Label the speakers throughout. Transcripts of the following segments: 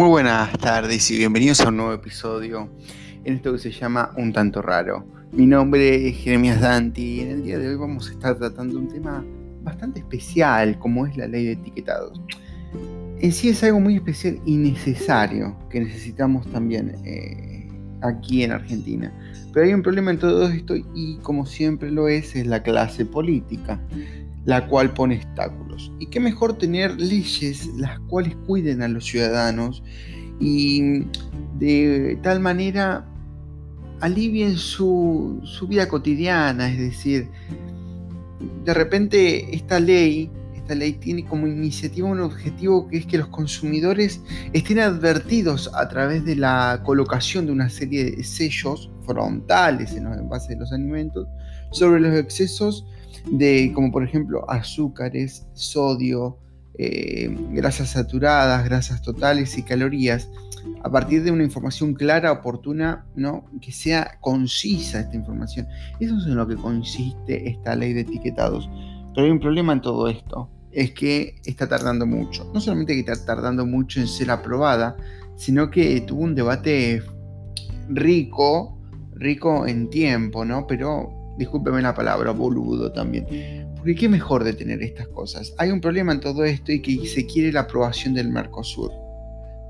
Speaker 1: Muy buenas tardes y bienvenidos a un nuevo episodio en esto que se llama Un tanto raro. Mi nombre es Jeremías Danti y en el día de hoy vamos a estar tratando un tema bastante especial como es la ley de etiquetados. En sí es algo muy especial y necesario que necesitamos también eh, aquí en Argentina. Pero hay un problema en todo esto y como siempre lo es, es la clase política la cual pone obstáculos. Y qué mejor tener leyes las cuales cuiden a los ciudadanos y de tal manera alivien su, vida cotidiana, es decir, de repente esta ley, esta ley tiene como iniciativa un objetivo que es que los consumidores estén advertidos a través de la colocación de una serie de sellos frontales en los envases de los alimentos sobre los excesos de, como por ejemplo, azúcares, sodio, eh, grasas saturadas, grasas totales y calorías, a partir de una información clara, oportuna, ¿no? que sea concisa esta información. Eso es en lo que consiste esta ley de etiquetados. Pero hay un problema en todo esto, es que está tardando mucho. No solamente que está tardando mucho en ser aprobada, sino que tuvo un debate rico, rico en tiempo, ¿no? Pero discúlpeme la palabra, boludo también. Porque qué mejor de tener estas cosas. Hay un problema en todo esto y que se quiere la aprobación del Mercosur.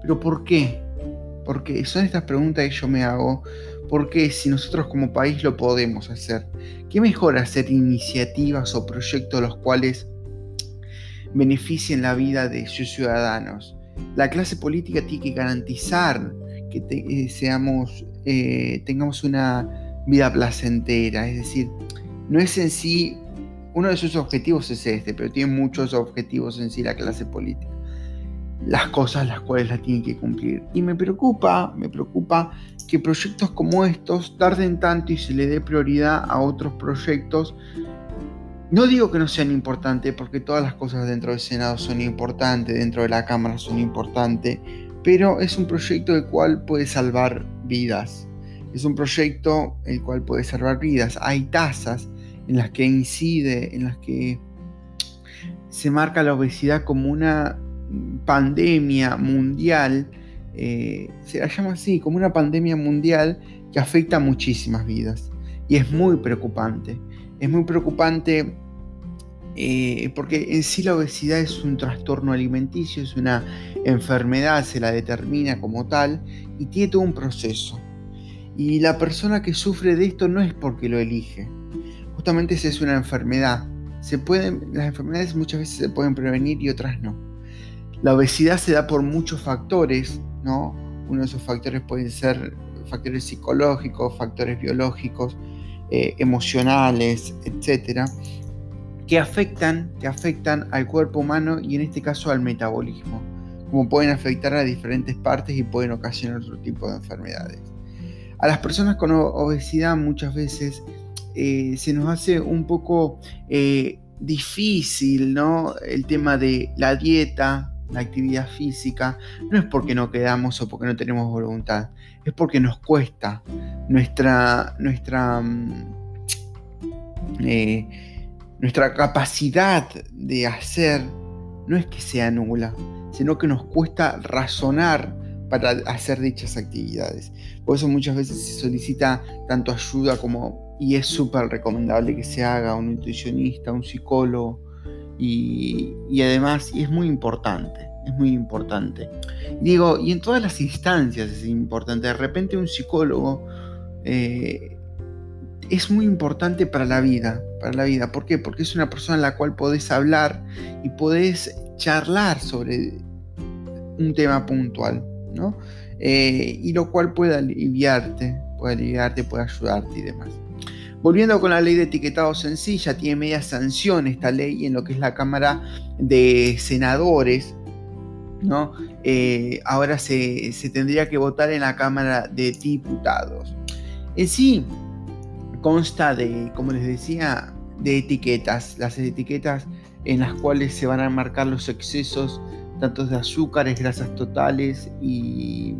Speaker 1: Pero ¿por qué? Porque son estas preguntas que yo me hago. ¿Por qué si nosotros como país lo podemos hacer? ¿Qué mejor hacer iniciativas o proyectos los cuales beneficien la vida de sus ciudadanos? La clase política tiene que garantizar que eh, eh, tengamos una vida placentera. Es decir, no es en sí, uno de sus objetivos es este, pero tiene muchos objetivos en sí la clase política. Las cosas las cuales la tiene que cumplir. Y me preocupa, me preocupa que proyectos como estos tarden tanto y se le dé prioridad a otros proyectos. No digo que no sean importantes, porque todas las cosas dentro del Senado son importantes, dentro de la Cámara son importantes, pero es un proyecto el cual puede salvar vidas. Es un proyecto el cual puede salvar vidas. Hay tasas en las que incide, en las que se marca la obesidad como una pandemia mundial, eh, se la llama así, como una pandemia mundial que afecta a muchísimas vidas. Y es muy preocupante. Es muy preocupante eh, porque en sí la obesidad es un trastorno alimenticio, es una enfermedad, se la determina como tal y tiene todo un proceso. Y la persona que sufre de esto no es porque lo elige. Justamente esa es una enfermedad. Se pueden, las enfermedades muchas veces se pueden prevenir y otras no. La obesidad se da por muchos factores, ¿no? Uno de esos factores pueden ser factores psicológicos, factores biológicos, eh, emocionales, etcétera, que afectan, que afectan al cuerpo humano y en este caso al metabolismo, como pueden afectar a diferentes partes y pueden ocasionar otro tipo de enfermedades. A las personas con obesidad muchas veces eh, se nos hace un poco eh, difícil, ¿no? El tema de la dieta, la actividad física, no es porque no quedamos o porque no tenemos voluntad, es porque nos cuesta. Nuestra, nuestra, mm, eh, nuestra capacidad de hacer no es que sea nula, sino que nos cuesta razonar para hacer dichas actividades. Por eso muchas veces se solicita tanto ayuda como, y es súper recomendable que se haga un nutricionista, un psicólogo, y, además, y es muy importante, es muy importante. digo, y en todas las instancias es importante, de repente un psicólogo eh, es muy importante para la vida, para la vida. ¿Por qué? Porque es una persona en la cual podés hablar y podés charlar sobre un tema puntual. Eh, y lo cual puede aliviarte, puede aliviarte, puede ayudarte y demás. Volviendo con la ley de etiquetado sencilla, tiene media sanción esta ley en lo que es la Cámara de Senadores. ¿no? Eh, ahora se, se, tendría que votar en la Cámara de Diputados. En sí, consta de, como les decía, de etiquetas, las etiquetas en las cuales se van a marcar los excesos tanto de azúcares, grasas totales y,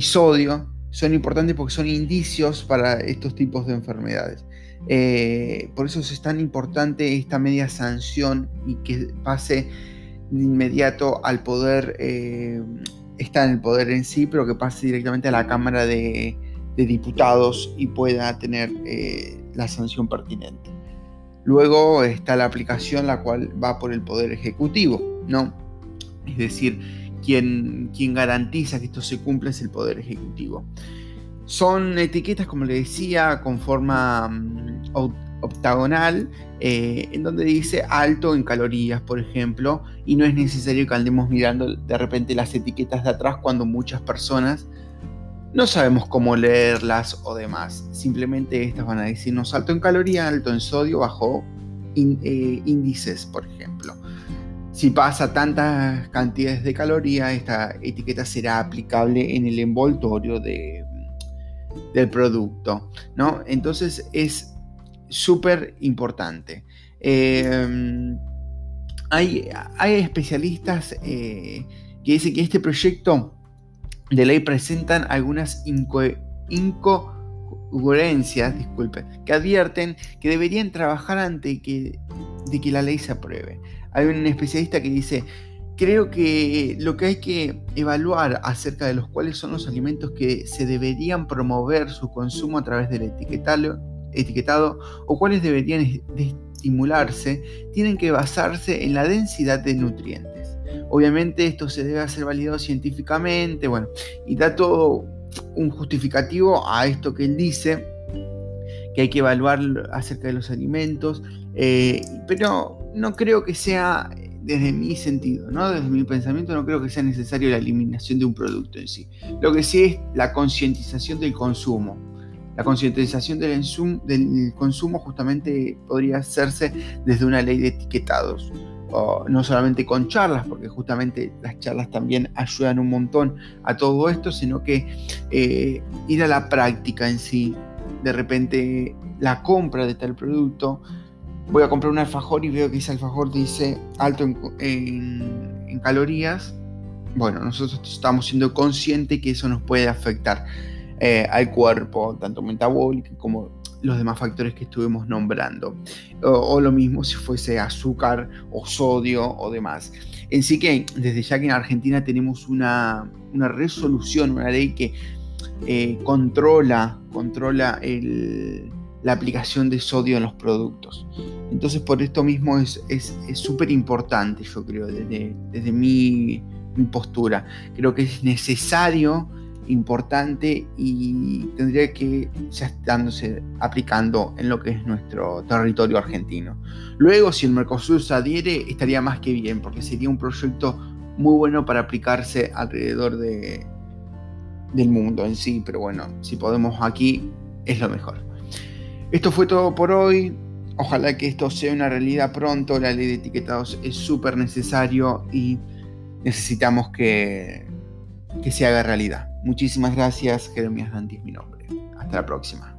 Speaker 1: sodio, son importantes porque son indicios para estos tipos de enfermedades. Eh, por eso es tan importante esta media sanción y que pase de inmediato al poder, eh, está en el poder en sí, pero que pase directamente a la Cámara de, Diputados y pueda tener eh, la sanción pertinente. Luego está la aplicación, la cual va por el Poder Ejecutivo, ¿no? Es decir, quien, quien garantiza que esto se cumpla es el Poder Ejecutivo. Son etiquetas, como le decía, con forma mm, octagonal, eh, en donde dice alto en calorías, por ejemplo, y no es necesario que andemos mirando de repente las etiquetas de atrás cuando muchas personas no sabemos cómo leerlas o demás. Simplemente estas van a decirnos alto en calorías, alto en sodio, bajo eh, índices, por ejemplo. Si pasa tantas cantidades de calorías, esta etiqueta será aplicable en el envoltorio de, del producto, ¿no? Entonces es súper importante. Em, hay, hay, especialistas eh, que dicen que este proyecto de ley presentan algunas incoherencias, disculpen, que advierten que deberían trabajar antes que, de que la ley se apruebe. Hay un especialista que dice, Creo que lo que hay que evaluar acerca de los cuales son los alimentos que se deberían promover su consumo a través del etiquetado, etiquetado o cuáles deberían estimularse, tienen que basarse en la densidad de nutrientes. Obviamente esto se debe hacer validado científicamente, bueno, y da todo un justificativo a esto que él dice, que hay que evaluar acerca de los alimentos, eh, pero no creo que sea desde mi sentido, ¿no? desde mi pensamiento, no creo que sea necesario la eliminación de un producto en sí. Lo que sí es la concientización del consumo. La concientización del, consumo justamente podría hacerse desde una ley de etiquetados. no solamente con charlas, porque justamente las charlas también ayudan un montón a todo esto, sino que eh, ir a la práctica en sí, de repente la compra de tal producto, voy a comprar un alfajor y veo que ese alfajor dice alto en, calorías, bueno, nosotros estamos siendo conscientes que eso nos puede afectar eh, al cuerpo, tanto metabólico como los demás factores que estuvimos nombrando. O, lo mismo si fuese azúcar o sodio o demás. En sí que desde ya que en Argentina tenemos una, resolución, una ley que eh, controla, controla el, la aplicación de sodio en los productos. Entonces por esto mismo es súper importante, yo creo, desde, mi, postura. Creo que es necesario, importante y tendría que ya estándose aplicando en lo que es nuestro territorio argentino. Luego, si el Mercosur se adhiere, estaría más que bien, porque sería un proyecto muy bueno para aplicarse alrededor de, del mundo en sí, pero bueno, si podemos aquí, es lo mejor. Esto fue todo por hoy. Ojalá que esto sea una realidad pronto. La ley de etiquetados es súper necesario y necesitamos que, que se haga realidad. Muchísimas gracias. Jeremías Danti es mi nombre. Hasta la próxima.